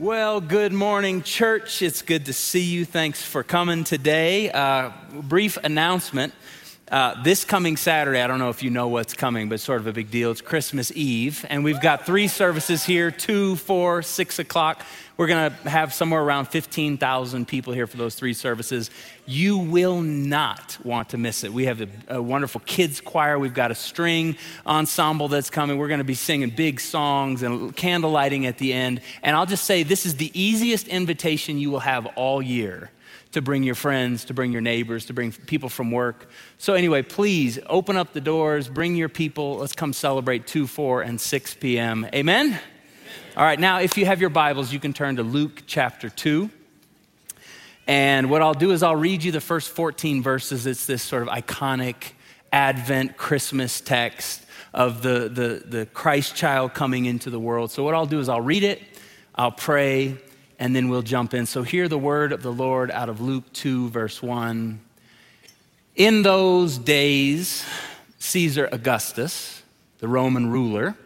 Well, good morning, church. It's good to see you. Thanks for coming today. Uh, brief announcement. Uh, this coming Saturday, I don't know if you know what's coming, but it's sort of a big deal. It's Christmas Eve, and we've got three services here two, four, six o'clock. We're going to have somewhere around 15,000 people here for those three services. You will not want to miss it. We have a, a wonderful kids choir. We've got a string ensemble that's coming. We're going to be singing big songs and candle lighting at the end. And I'll just say this is the easiest invitation you will have all year to bring your friends, to bring your neighbors, to bring people from work. So, anyway, please open up the doors, bring your people. Let's come celebrate 2, 4, and 6 p.m. Amen? All right, now if you have your Bibles, you can turn to Luke chapter 2. And what I'll do is I'll read you the first 14 verses. It's this sort of iconic Advent Christmas text of the, the, the Christ child coming into the world. So, what I'll do is I'll read it, I'll pray, and then we'll jump in. So, hear the word of the Lord out of Luke 2, verse 1. In those days, Caesar Augustus, the Roman ruler,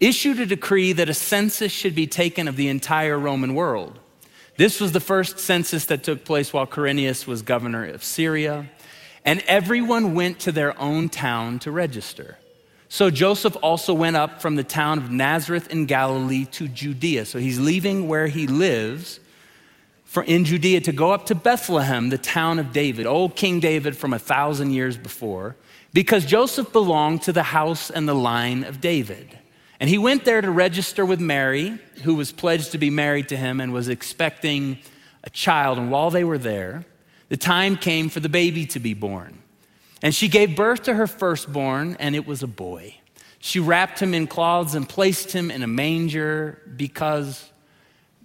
issued a decree that a census should be taken of the entire Roman world. This was the first census that took place while Quirinius was governor of Syria, and everyone went to their own town to register. So Joseph also went up from the town of Nazareth in Galilee to Judea. So he's leaving where he lives for in Judea to go up to Bethlehem, the town of David, old King David from a thousand years before, because Joseph belonged to the house and the line of David. And he went there to register with Mary, who was pledged to be married to him and was expecting a child. And while they were there, the time came for the baby to be born. And she gave birth to her firstborn, and it was a boy. She wrapped him in cloths and placed him in a manger because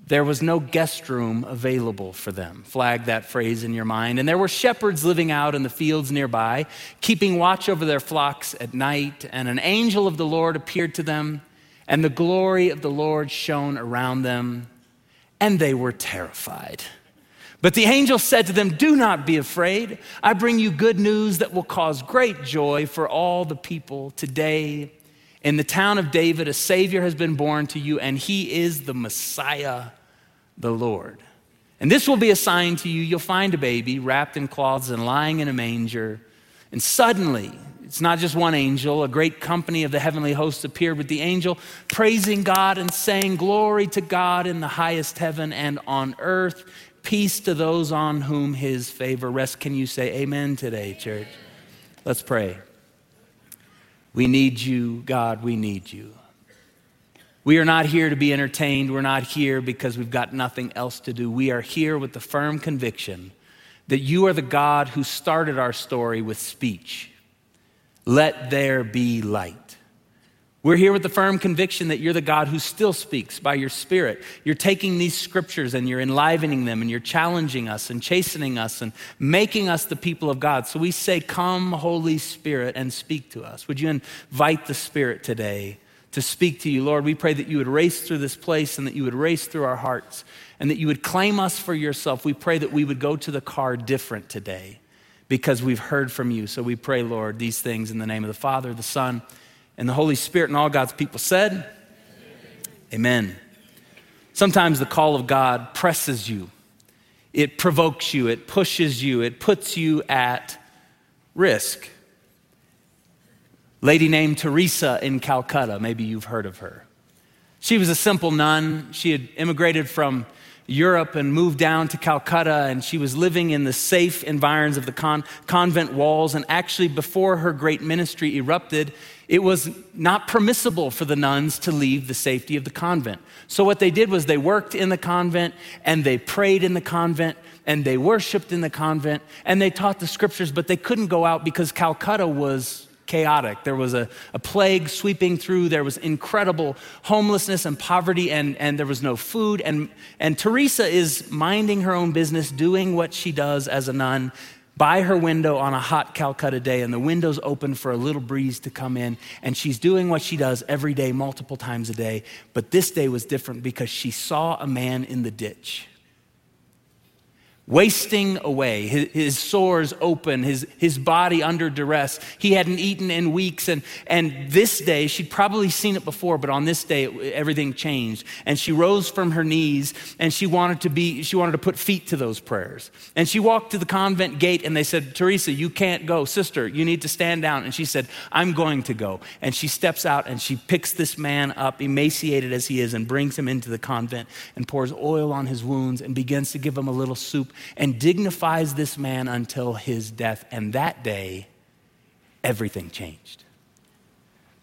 there was no guest room available for them. Flag that phrase in your mind. And there were shepherds living out in the fields nearby, keeping watch over their flocks at night. And an angel of the Lord appeared to them, and the glory of the Lord shone around them, and they were terrified. But the angel said to them, Do not be afraid. I bring you good news that will cause great joy for all the people today. In the town of David, a Savior has been born to you, and he is the Messiah the Lord. And this will be a sign to you. You'll find a baby wrapped in cloths and lying in a manger. And suddenly, it's not just one angel, a great company of the heavenly hosts appeared with the angel, praising God and saying, Glory to God in the highest heaven and on earth, peace to those on whom his favor rests. Can you say amen today, church? Let's pray. We need you, God, we need you. We are not here to be entertained. We're not here because we've got nothing else to do. We are here with the firm conviction that you are the God who started our story with speech. Let there be light. We're here with the firm conviction that you're the God who still speaks by your Spirit. You're taking these scriptures and you're enlivening them and you're challenging us and chastening us and making us the people of God. So we say, Come, Holy Spirit, and speak to us. Would you invite the Spirit today to speak to you. Lord, we pray that you would race through this place and that you would race through our hearts and that you would claim us for yourself. We pray that we would go to the car different today because we've heard from you. So we pray, Lord, these things in the name of the Father, the Son, and the Holy Spirit, and all God's people said, Amen. Amen. Sometimes the call of God presses you, it provokes you, it pushes you, it puts you at risk lady named Teresa in Calcutta. Maybe you've heard of her. She was a simple nun. She had immigrated from Europe and moved down to Calcutta, and she was living in the safe environs of the con- convent walls. And actually, before her great ministry erupted, it was not permissible for the nuns to leave the safety of the convent. So, what they did was they worked in the convent and they prayed in the convent and they worshiped in the convent and they taught the scriptures, but they couldn't go out because Calcutta was chaotic. There was a, a plague sweeping through. There was incredible homelessness and poverty, and, and there was no food. And, and Teresa is minding her own business, doing what she does as a nun by her window on a hot Calcutta day, and the window's open for a little breeze to come in. And she's doing what she does every day, multiple times a day. But this day was different because she saw a man in the ditch wasting away, his, his, sores open, his, his body under duress. He hadn't eaten in weeks. And, and this day, she'd probably seen it before, but on this day, it, everything changed. And she rose from her knees and she wanted to be, she wanted to put feet to those prayers. And she walked to the convent gate and they said, Teresa, you can't go. Sister, you need to stand down. And she said, I'm going to go. And she steps out and she picks this man up, emaciated as he is, and brings him into the convent and pours oil on his wounds and begins to give him a little soup and dignifies this man until his death. And that day, everything changed.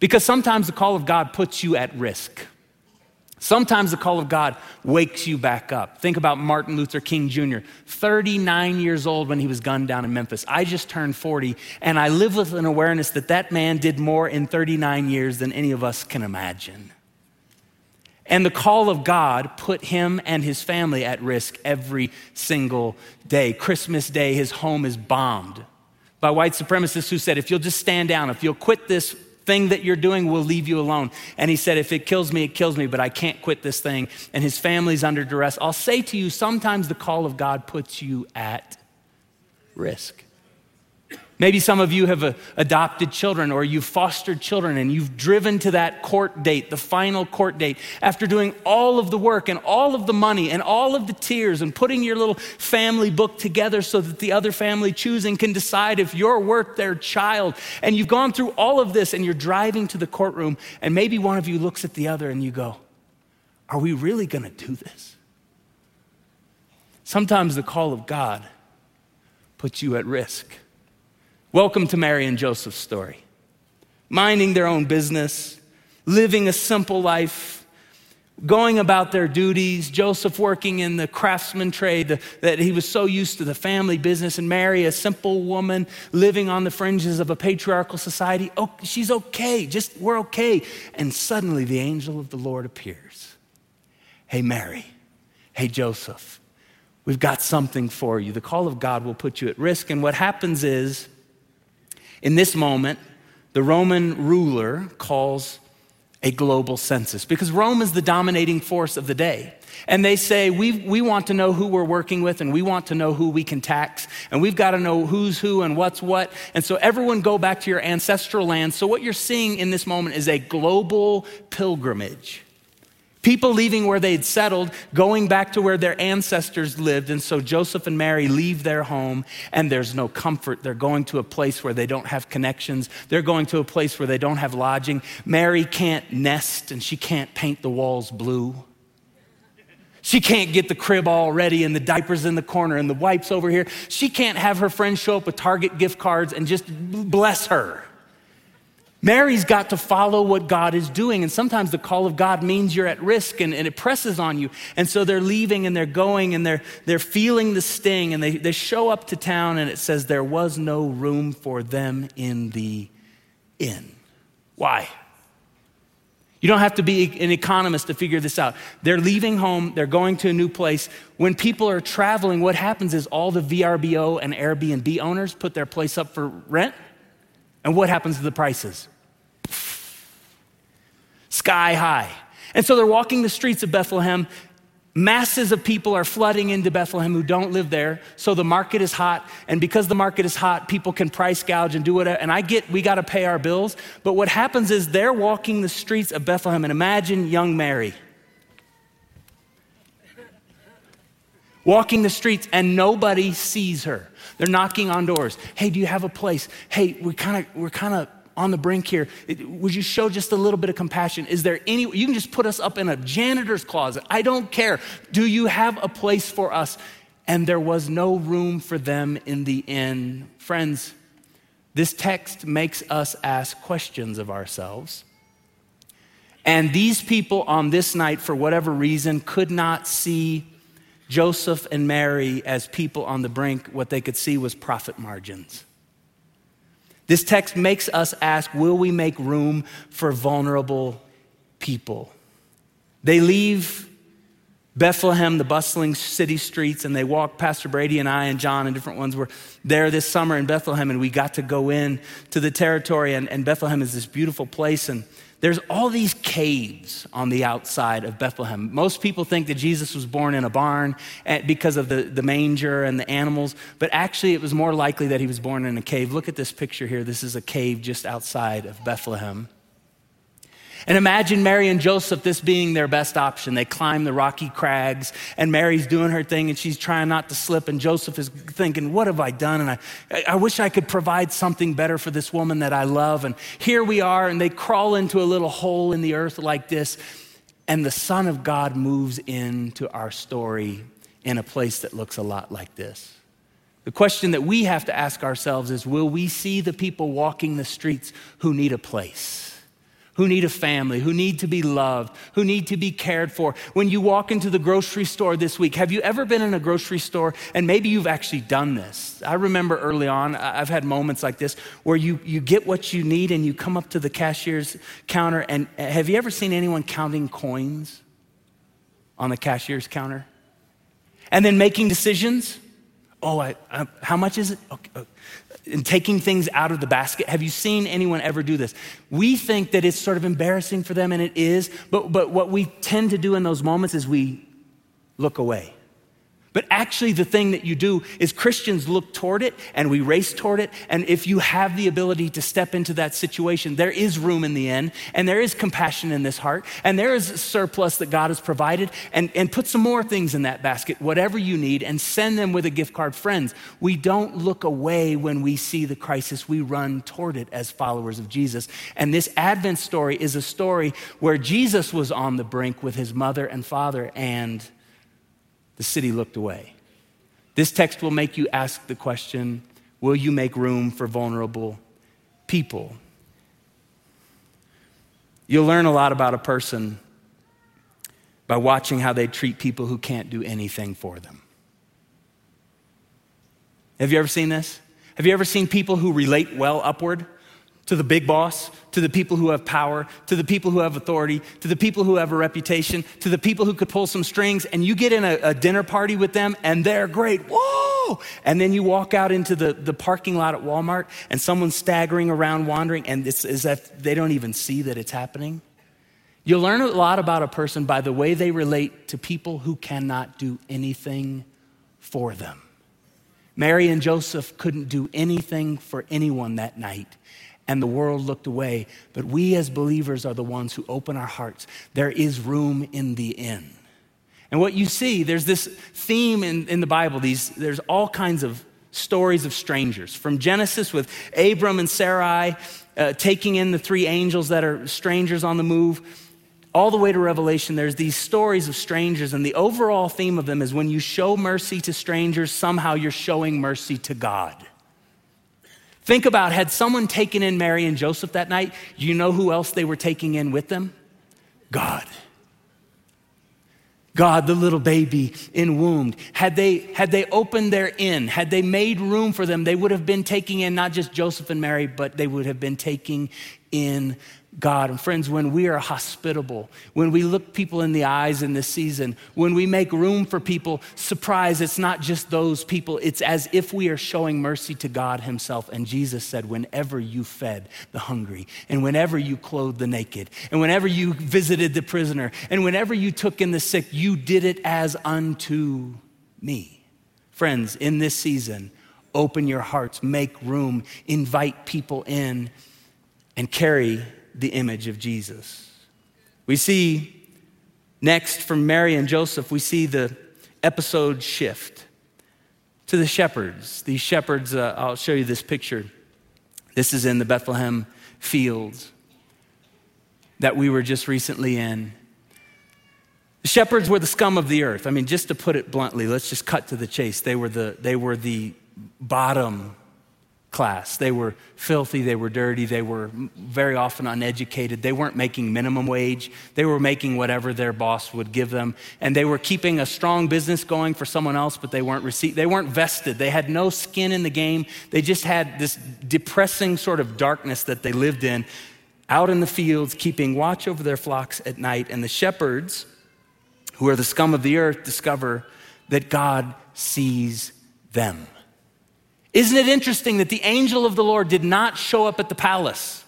Because sometimes the call of God puts you at risk. Sometimes the call of God wakes you back up. Think about Martin Luther King Jr., 39 years old when he was gunned down in Memphis. I just turned 40, and I live with an awareness that that man did more in 39 years than any of us can imagine. And the call of God put him and his family at risk every single day. Christmas Day, his home is bombed by white supremacists who said, if you'll just stand down, if you'll quit this thing that you're doing, we'll leave you alone. And he said, if it kills me, it kills me, but I can't quit this thing. And his family's under duress. I'll say to you, sometimes the call of God puts you at risk. Maybe some of you have uh, adopted children or you've fostered children and you've driven to that court date, the final court date, after doing all of the work and all of the money and all of the tears and putting your little family book together so that the other family choosing can decide if you're worth their child. And you've gone through all of this and you're driving to the courtroom, and maybe one of you looks at the other and you go, Are we really going to do this? Sometimes the call of God puts you at risk. Welcome to Mary and Joseph's story. Minding their own business, living a simple life, going about their duties. Joseph working in the craftsman trade, that he was so used to the family business, and Mary, a simple woman living on the fringes of a patriarchal society. Oh, she's okay, just we're okay. And suddenly the angel of the Lord appears. Hey, Mary. Hey, Joseph. We've got something for you. The call of God will put you at risk. And what happens is, in this moment, the Roman ruler calls a global census because Rome is the dominating force of the day. And they say, we, we want to know who we're working with and we want to know who we can tax and we've got to know who's who and what's what. And so everyone go back to your ancestral land. So what you're seeing in this moment is a global pilgrimage. People leaving where they'd settled, going back to where their ancestors lived. And so Joseph and Mary leave their home, and there's no comfort. They're going to a place where they don't have connections. They're going to a place where they don't have lodging. Mary can't nest, and she can't paint the walls blue. She can't get the crib all ready and the diapers in the corner and the wipes over here. She can't have her friends show up with Target gift cards and just bless her. Mary's got to follow what God is doing. And sometimes the call of God means you're at risk and, and, it presses on you. And so they're leaving and they're going and they're, they're feeling the sting and they, they show up to town and it says there was no room for them in the inn. Why? You don't have to be an economist to figure this out. They're leaving home, they're going to a new place. When people are traveling, what happens is all the VRBO and Airbnb owners put their place up for rent and what happens to the prices? Sky high. And so they're walking the streets of Bethlehem. Masses of people are flooding into Bethlehem who don't live there. So the market is hot. And because the market is hot, people can price gouge and do whatever. And I get we got to pay our bills. But what happens is they're walking the streets of Bethlehem. And imagine young Mary walking the streets and nobody sees her. They're knocking on doors. Hey, do you have a place? Hey, we kind of we're kind of on the brink here. Would you show just a little bit of compassion? Is there any you can just put us up in a janitor's closet. I don't care. Do you have a place for us? And there was no room for them in the inn. Friends, this text makes us ask questions of ourselves. And these people on this night, for whatever reason, could not see Joseph and Mary as people on the brink, what they could see was profit margins. This text makes us ask will we make room for vulnerable people? They leave Bethlehem, the bustling city streets, and they walk. Pastor Brady and I and John and different ones were there this summer in Bethlehem, and we got to go in to the territory. And, and Bethlehem is this beautiful place, and there's all these caves on the outside of Bethlehem. Most people think that Jesus was born in a barn eh, because of the, the manger and the animals, but actually it was more likely that he was born in a cave. Look at this picture here. This is a cave just outside of Bethlehem. And imagine Mary and Joseph, this being their best option. They climb the rocky crags, and Mary's doing her thing, and she's trying not to slip. And Joseph is thinking, What have I done? And I, I wish I could provide something better for this woman that I love. And here we are, and they crawl into a little hole in the earth like this. And the Son of God moves into our story in a place that looks a lot like this. The question that we have to ask ourselves is Will we see the people walking the streets who need a place? Who need a family, who need to be loved, who need to be cared for. When you walk into the grocery store this week, have you ever been in a grocery store and maybe you've actually done this? I remember early on, I've had moments like this where you, you get what you need and you come up to the cashier's counter. And uh, have you ever seen anyone counting coins on the cashier's counter? And then making decisions? Oh, I, I, how much is it? Okay, okay and taking things out of the basket. Have you seen anyone ever do this? We think that it's sort of embarrassing for them, and it is, but, but what we tend to do in those moments is we look away. But actually, the thing that you do is Christians look toward it and we race toward it. And if you have the ability to step into that situation, there is room in the end, and there is compassion in this heart, and there is surplus that God has provided. And, and put some more things in that basket, whatever you need, and send them with a gift card. Friends, we don't look away when we see the crisis, we run toward it as followers of Jesus. And this Advent story is a story where Jesus was on the brink with his mother and father, and the city looked away. This text will make you ask the question Will you make room for vulnerable people? You'll learn a lot about a person by watching how they treat people who can't do anything for them. Have you ever seen this? Have you ever seen people who relate well upward? To the big boss, to the people who have power, to the people who have authority, to the people who have a reputation, to the people who could pull some strings, and you get in a, a, dinner party with them and they're great. Whoa! And then you walk out into the, the parking lot at Walmart and someone's staggering around, wandering, and it's as if they don't even see that it's happening. You'll learn a lot about a person by the way they relate to people who cannot do anything for them. Mary and Joseph couldn't do anything for anyone that night and the world looked away. But we as believers are the ones who open our hearts. There is room in the inn. And what you see, there's this theme in, in the Bible, these, there's all kinds of stories of strangers. From Genesis with Abram and Sarai uh, taking in the three angels that are strangers on the move, all the way to Revelation, there's these stories of strangers, and the overall theme of them is when you show mercy to strangers, somehow you're showing mercy to God. Think about had someone taken in Mary and Joseph that night, you know who else they were taking in with them? God. God, the little baby in womb. Had they, had they opened their inn, had they made room for them, they would have been taking in not just Joseph and Mary, but they would have been taking in God. And friends, when we are hospitable, when we look people in the eyes in this season, when we make room for people, surprise, it's not just those people. It's as if we are showing mercy to God Himself. And Jesus said, whenever you fed the hungry, and whenever you clothed the naked, and whenever you visited the prisoner, and whenever you took in the sick, you did it as unto me. Friends, in this season, open your hearts, make room, invite people in, and carry the image of Jesus. We see next from Mary and Joseph, we see the episode shift to the shepherds. These shepherds, uh, I'll show you this picture. This is in the Bethlehem fields that we were just recently in. The shepherds were the scum of the earth. I mean, just to put it bluntly, let's just cut to the chase. They were the, they were the bottom class. They were filthy, they were dirty, they were very often uneducated. They weren't making minimum wage. They were making whatever their boss would give them. And they were keeping a strong business going for someone else, but they weren't received. They weren't vested. They had no skin in the game. They just had this depressing sort of darkness that they lived in out in the fields, keeping watch over their flocks at night. And the shepherds, who are the scum of the earth, discover that God sees them. Isn't it interesting that the angel of the Lord did not show up at the palace?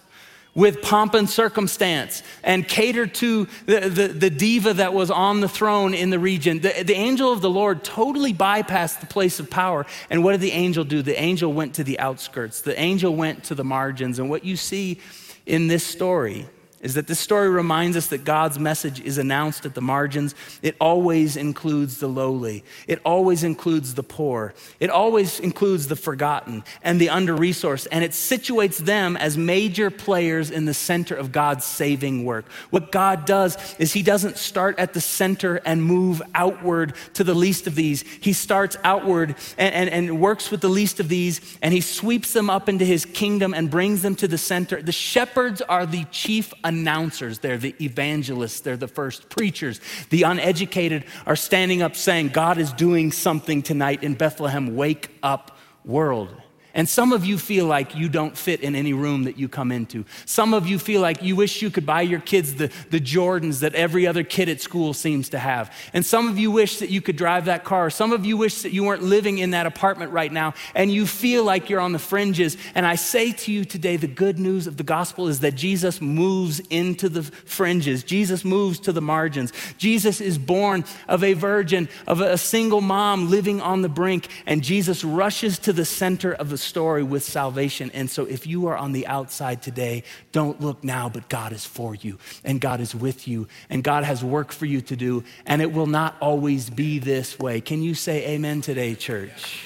with pomp and circumstance and cater to the, the, the, diva that was on the throne in the region. The, the angel of the Lord totally bypassed the place of power. And what did the angel do? The angel went to the outskirts, the angel went to the margins. And what you see in this story is that this story reminds us that God's message is announced at the margins. It always includes the lowly, it always includes the poor, it always includes the forgotten and the under resourced, and it situates them as major players in the center of God's saving work. What God does is He doesn't start at the center and move outward to the least of these. He starts outward and, and, and works with the least of these, and He sweeps them up into His kingdom and brings them to the center. The shepherds are the chief announcers, they're the evangelists, they're the first preachers. The uneducated are standing up saying, God is doing something tonight in Bethlehem. Wake up, world. And some of you feel like you don't fit in any room that you come into. Some of you feel like you wish you could buy your kids the, the Jordans that every other kid at school seems to have. And some of you wish that you could drive that car. Some of you wish that you weren't living in that apartment right now and you feel like you're on the fringes. And I say to you today, the good news of the gospel is that Jesus moves into the fringes, Jesus moves to the margins. Jesus is born of a virgin, of a single mom living on the brink, and Jesus rushes to the center of the story with salvation. And so if you are on the outside today, don't look now, but God is for you and God is with you and God has work for you to do. And it will not always be this way. Can you say amen today, church?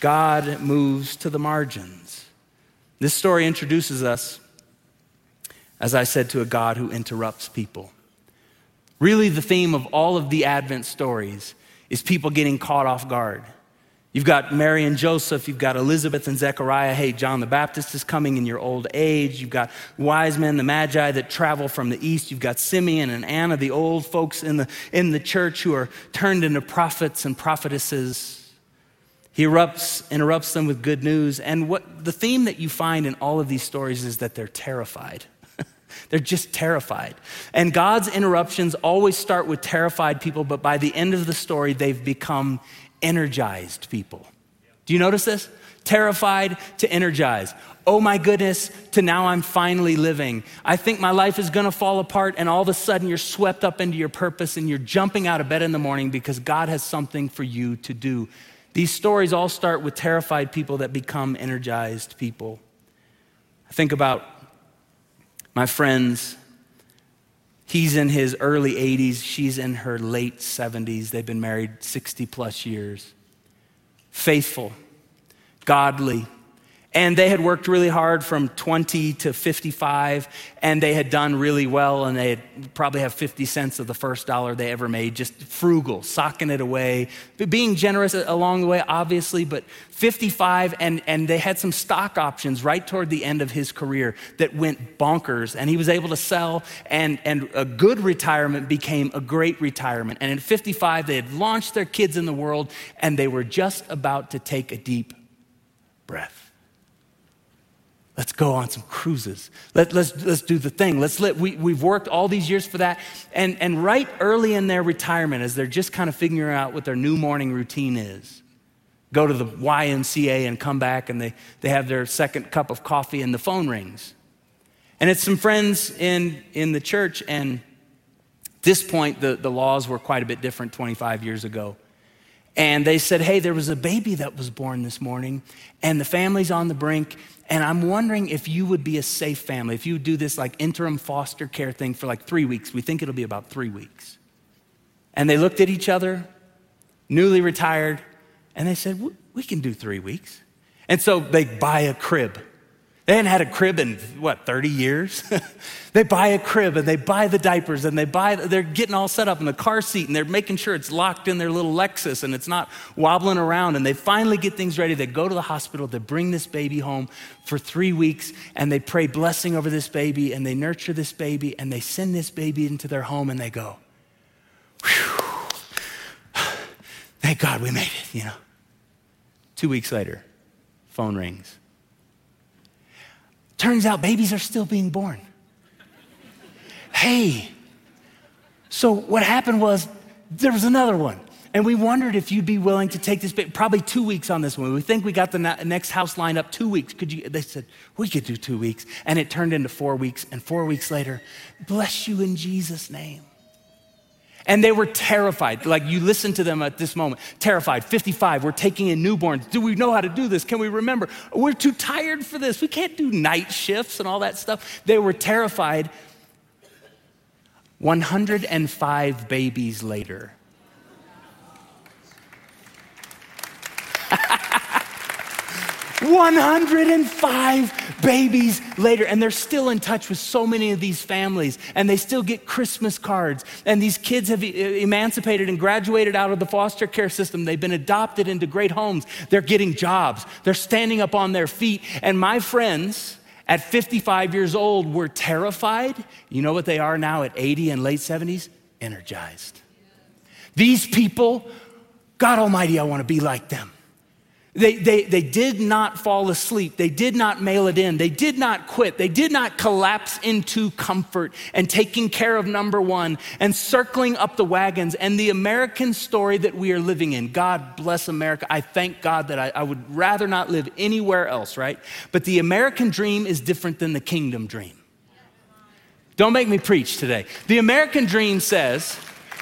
God moves to the margins. This story introduces us, as I said, to a God who interrupts people. Really, the theme of all of the Advent stories is people getting caught off guard. You've got Mary and Joseph, you've got Elizabeth and Zechariah. Hey, John the Baptist is coming in your old age. You've got wise men, the Magi that travel from the east. You've got Simeon and Anna, the old folks in the, in the church who are turned into prophets and prophetesses. He erupts, interrupts them with good news. And what the theme that you find in all of these stories is that they're terrified. They're just terrified. And God's interruptions always start with terrified people, but by the end of the story, they've become energized people. Do you notice this? Terrified to energize. Oh my goodness, to now I'm finally living. I think my life is gonna fall apart, and all of a sudden you're swept up into your purpose and you're jumping out of bed in the morning because God has something for you to do. These stories all start with terrified people that become energized people. I think about my friends He's in his early 80s, she's in her late 70s. They've been married 60 plus years. Faithful, godly, and they had worked really hard from 20 to 55, and they had done really well, and they probably have 50 cents of the first dollar they ever made, just frugal, socking it away, being generous along the way, obviously, but 55, and, and they had some stock options right toward the end of his career that went bonkers, and he was able to sell, and, and a good retirement became a great retirement. And in 55, they had launched their kids in the world, and they were just about to take a deep breath. Let's go on some cruises. Let, let's, let's do the thing. Let's let, we, we've worked all these years for that. And, and right early in their retirement, as they're just kind of figuring out what their new morning routine is, go to the YMCA and come back, and they, they have their second cup of coffee, and the phone rings. And it's some friends in, in the church, and this point, the, the laws were quite a bit different 25 years ago. And they said, Hey, there was a baby that was born this morning, and the family's on the brink, and I'm wondering if you would be a safe family, if you do this like interim foster care thing for like three weeks. We think it'll be about three weeks. And they looked at each other, newly retired, and they said, We can do three weeks. And so they buy a crib they hadn't had a crib in what, 30 years? they buy a crib and they buy the diapers and they buy, they're getting all set up in the car seat and they're making sure it's locked in their little Lexus and it's not wobbling around. And they finally get things ready. They go to the hospital, they bring this baby home for three weeks and they pray blessing over this baby and they nurture this baby and they send this baby into their home and they go, thank God we made it, you know. Two weeks later, phone rings. Turns out babies are still being born. Hey, so what happened was there was another one. And we wondered if you'd be willing to take this, probably two weeks on this one. We think we got the next house lined up two weeks. Could you? They said, we could do two weeks. And it turned into four weeks. And four weeks later, bless you in Jesus' name. And they were terrified. Like you listen to them at this moment, terrified. 55, we're taking in newborns. Do we know how to do this? Can we remember? We're too tired for this. We can't do night shifts and all that stuff. They were terrified. 105 babies later, 105 babies later, and they're still in touch with so many of these families, and they still get Christmas cards. And these kids have emancipated and graduated out of the foster care system. They've been adopted into great homes. They're getting jobs. They're standing up on their feet. And my friends, at 55 years old, were terrified. You know what they are now at 80 and late 70s? Energized. These people, God Almighty, I want to be like them. They, they, they did not fall asleep. They did not mail it in. They did not quit. They did not collapse into comfort and taking care of number one and circling up the wagons and the American story that we are living in. God bless America. I thank God that I, I would rather not live anywhere else, right? But the American dream is different than the kingdom dream. Don't make me preach today. The American dream says,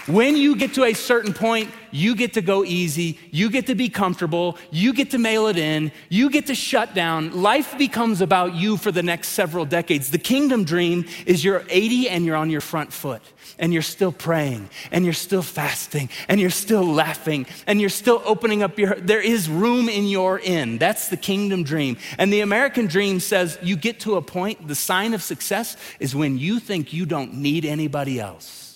when you get to a certain point, you get to go easy, you get to be comfortable, you get to mail it in, you get to shut down. Life becomes about you for the next several decades. The kingdom dream is you're 80 and you're on your front foot, and you're still praying, and you're still fasting, and you're still laughing, and you're still opening up your there is room in your inn. That's the kingdom dream. And the American dream says you get to a point, the sign of success is when you think you don't need anybody else.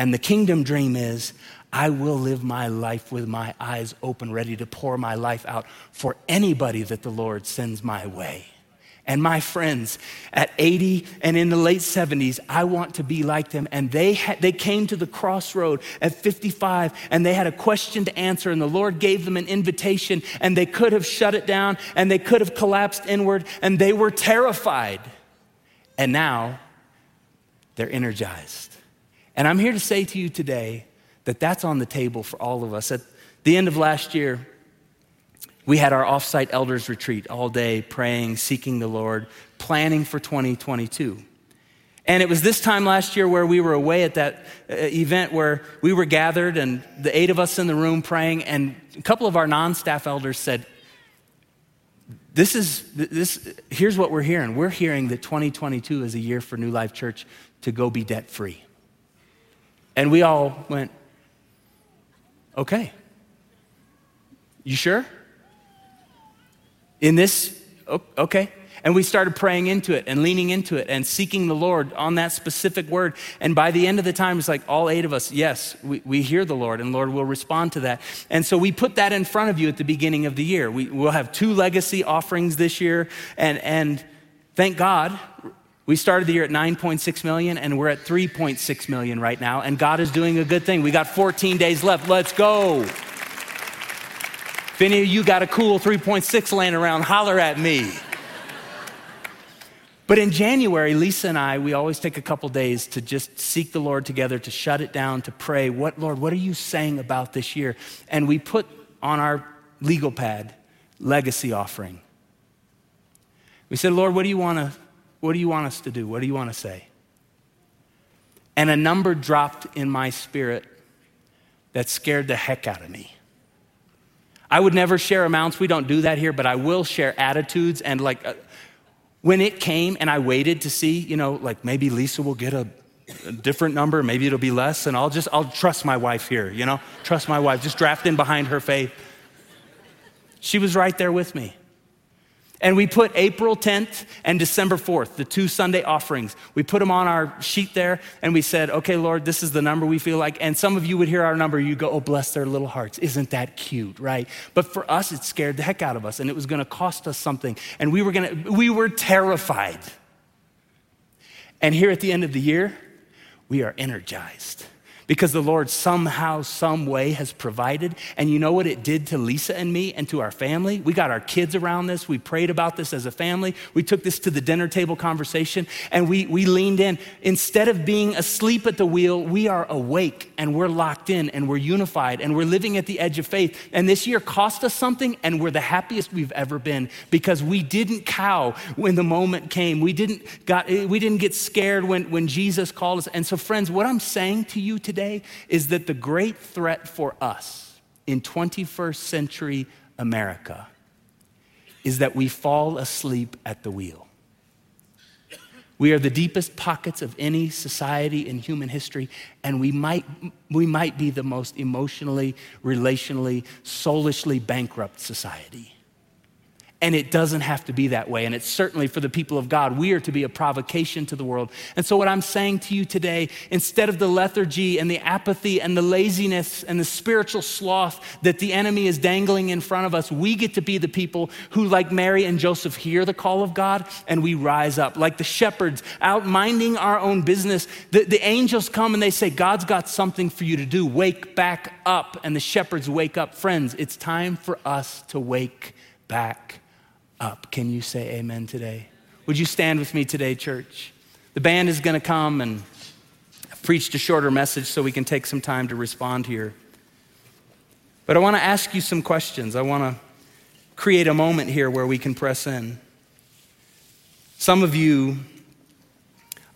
And the kingdom dream is I will live my life with my eyes open, ready to pour my life out for anybody that the Lord sends my way. And my friends at 80 and in the late 70s, I want to be like them. And they, had, they came to the crossroad at 55 and they had a question to answer, and the Lord gave them an invitation, and they could have shut it down and they could have collapsed inward, and they were terrified. And now they're energized. And I'm here to say to you today that that's on the table for all of us. At the end of last year, we had our offsite elders retreat all day, praying, seeking the Lord, planning for 2022. And it was this time last year where we were away at that uh, event where we were gathered and the eight of us in the room praying, and a couple of our non staff elders said, this is this here's what we're hearing we're hearing that 2022 is a year for new life church to go be debt free and we all went, okay. You sure? In this, okay. And we started praying into it and leaning into it and seeking the Lord on that specific word. And by the end of the time, it's like all eight of us, yes, we, we hear the Lord and Lord will respond to that. And so we put that in front of you at the beginning of the year. We, we'll have two legacy offerings this year. And, and thank God, we started the year at 9.6 million and we're at 3.6 million right now, and God is doing a good thing. We got 14 days left. Let's go. If any of you got a cool 3.6 laying around, holler at me. But in January, Lisa and I, we always take a couple days to just seek the Lord together, to shut it down, to pray. What, Lord, what are you saying about this year? And we put on our legal pad legacy offering. We said, Lord, what do you want to what do you want us to do? What do you want to say? And a number dropped in my spirit that scared the heck out of me. I would never share amounts. We don't do that here, but I will share attitudes. And like uh, when it came and I waited to see, you know, like maybe Lisa will get a, a, different number, maybe it'll be less. And I'll just, I'll trust my wife here, you know, trust my wife, just draft in behind her faith. She was right there with me. And we put April 10th and December 4th, the two Sunday offerings. We put them on our sheet there and we said, okay, Lord, this is the number we feel like. And some of you would hear our number, you go, oh, bless their little hearts. Isn't that cute, right? But for us, it scared the heck out of us and it was gonna cost us something. And we were gonna, we were terrified. And here at the end of the year, we are energized because the Lord somehow, some way has provided. And you know what it did to Lisa and me and to our family? We got our kids around this. We prayed about this as a family. We took this to the dinner table conversation and we, we leaned in. Instead of being asleep at the wheel, we are awake and we're locked in and we're unified and we're living at the edge of faith. And this year cost us something and we're the happiest we've ever been because we didn't cow when the moment came. We didn't, got, we didn't get scared when, when Jesus called us. And so, friends, what I'm saying to you today today is that the great threat for us in 21st century America is that we fall asleep at the wheel. We are the deepest pockets of any society in human history, and we might, we might be the most emotionally, relationally, soulishly bankrupt society. And it doesn't have to be that way. And it's certainly for the people of God. We are to be a provocation to the world. And so, what I'm saying to you today, instead of the lethargy and the apathy and the laziness and the spiritual sloth that the enemy is dangling in front of us, we get to be the people who, like Mary and Joseph, hear the call of God and we rise up. Like the shepherds out minding our own business, the, the angels come and they say, God's got something for you to do. Wake back up. And the shepherds wake up. Friends, it's time for us to wake back up. Can you say amen today? Would you stand with me today, church? The band is going to come and I've preached a shorter message so we can take some time to respond here. But I want to ask you some questions. I want to create a moment here where we can press in. Some of you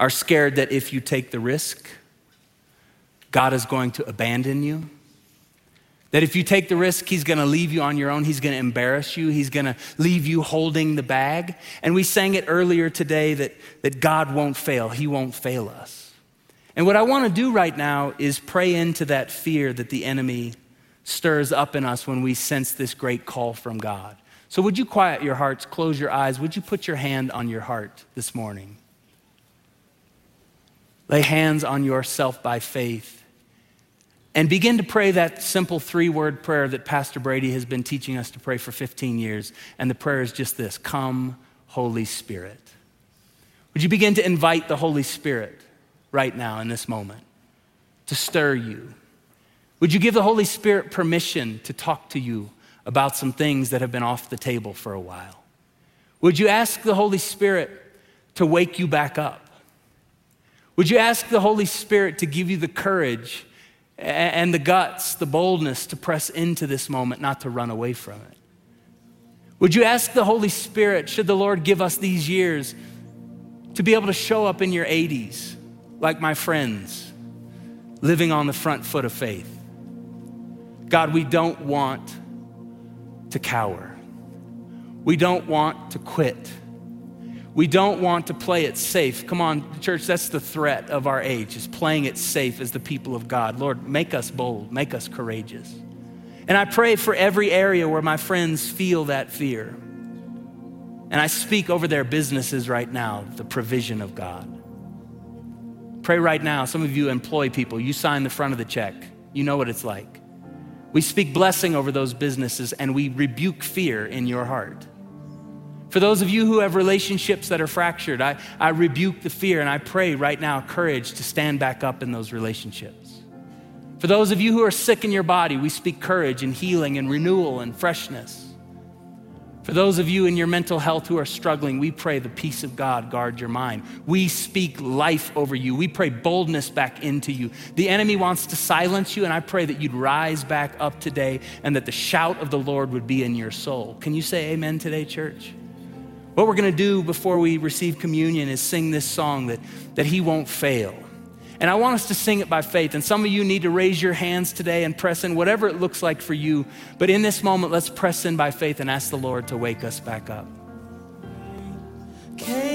are scared that if you take the risk, God is going to abandon you. That if you take the risk, he's to leave you on your own. He's to embarrass you. He's to leave you holding the bag. And we sang it earlier today that, that God won't fail. He won't fail us. And what I want to do right now is pray into that fear that the enemy stirs up in us when we sense this great call from God. So, would you quiet your hearts, close your eyes? Would you put your hand on your heart this morning? Lay hands on yourself by faith and begin to pray that simple three word prayer that Pastor Brady has been teaching us to pray for 15 years. And the prayer is just this Come, Holy Spirit. Would you begin to invite the Holy Spirit right now in this moment to stir you? Would you give the Holy Spirit permission to talk to you about some things that have been off the table for a while? Would you ask the Holy Spirit to wake you back up? Would you ask the Holy Spirit to give you the courage? And the guts, the boldness to press into this moment, not to run away from it? Would you ask the Holy Spirit, should the Lord give us these years, to be able to show up in your 80s like my friends, living on the front foot of faith? God, we don't want to cower. We don't want to quit. We don't want to play it safe. Come on, church, that's the threat of our age, is playing it safe as the people of God. Lord, make us bold, make us courageous. And I pray for every area where my friends feel that fear. And I speak over their businesses right now, the provision of God. Pray right now. Some of you employ people, you sign the front of the check, you know what it's like. We speak blessing over those businesses and we rebuke fear in your heart. For those of you who have relationships that are fractured, I, I rebuke the fear and I pray right now courage to stand back up in those relationships. For those of you who are sick in your body, we speak courage and healing and renewal and freshness. For those of you in your mental health who are struggling, we pray the peace of God guard your mind. We speak life over you. We pray boldness back into you. The enemy wants to silence you, and I pray that you'd rise back up today and that the shout of the Lord would be in your soul. Can you say amen today, church? What we're going to do before we receive communion is sing this song that, that He won't fail. And I want us to sing it by faith. And some of you need to raise your hands today and press in, whatever it looks like for you. But in this moment, let's press in by faith and ask the Lord to wake us back up. Okay.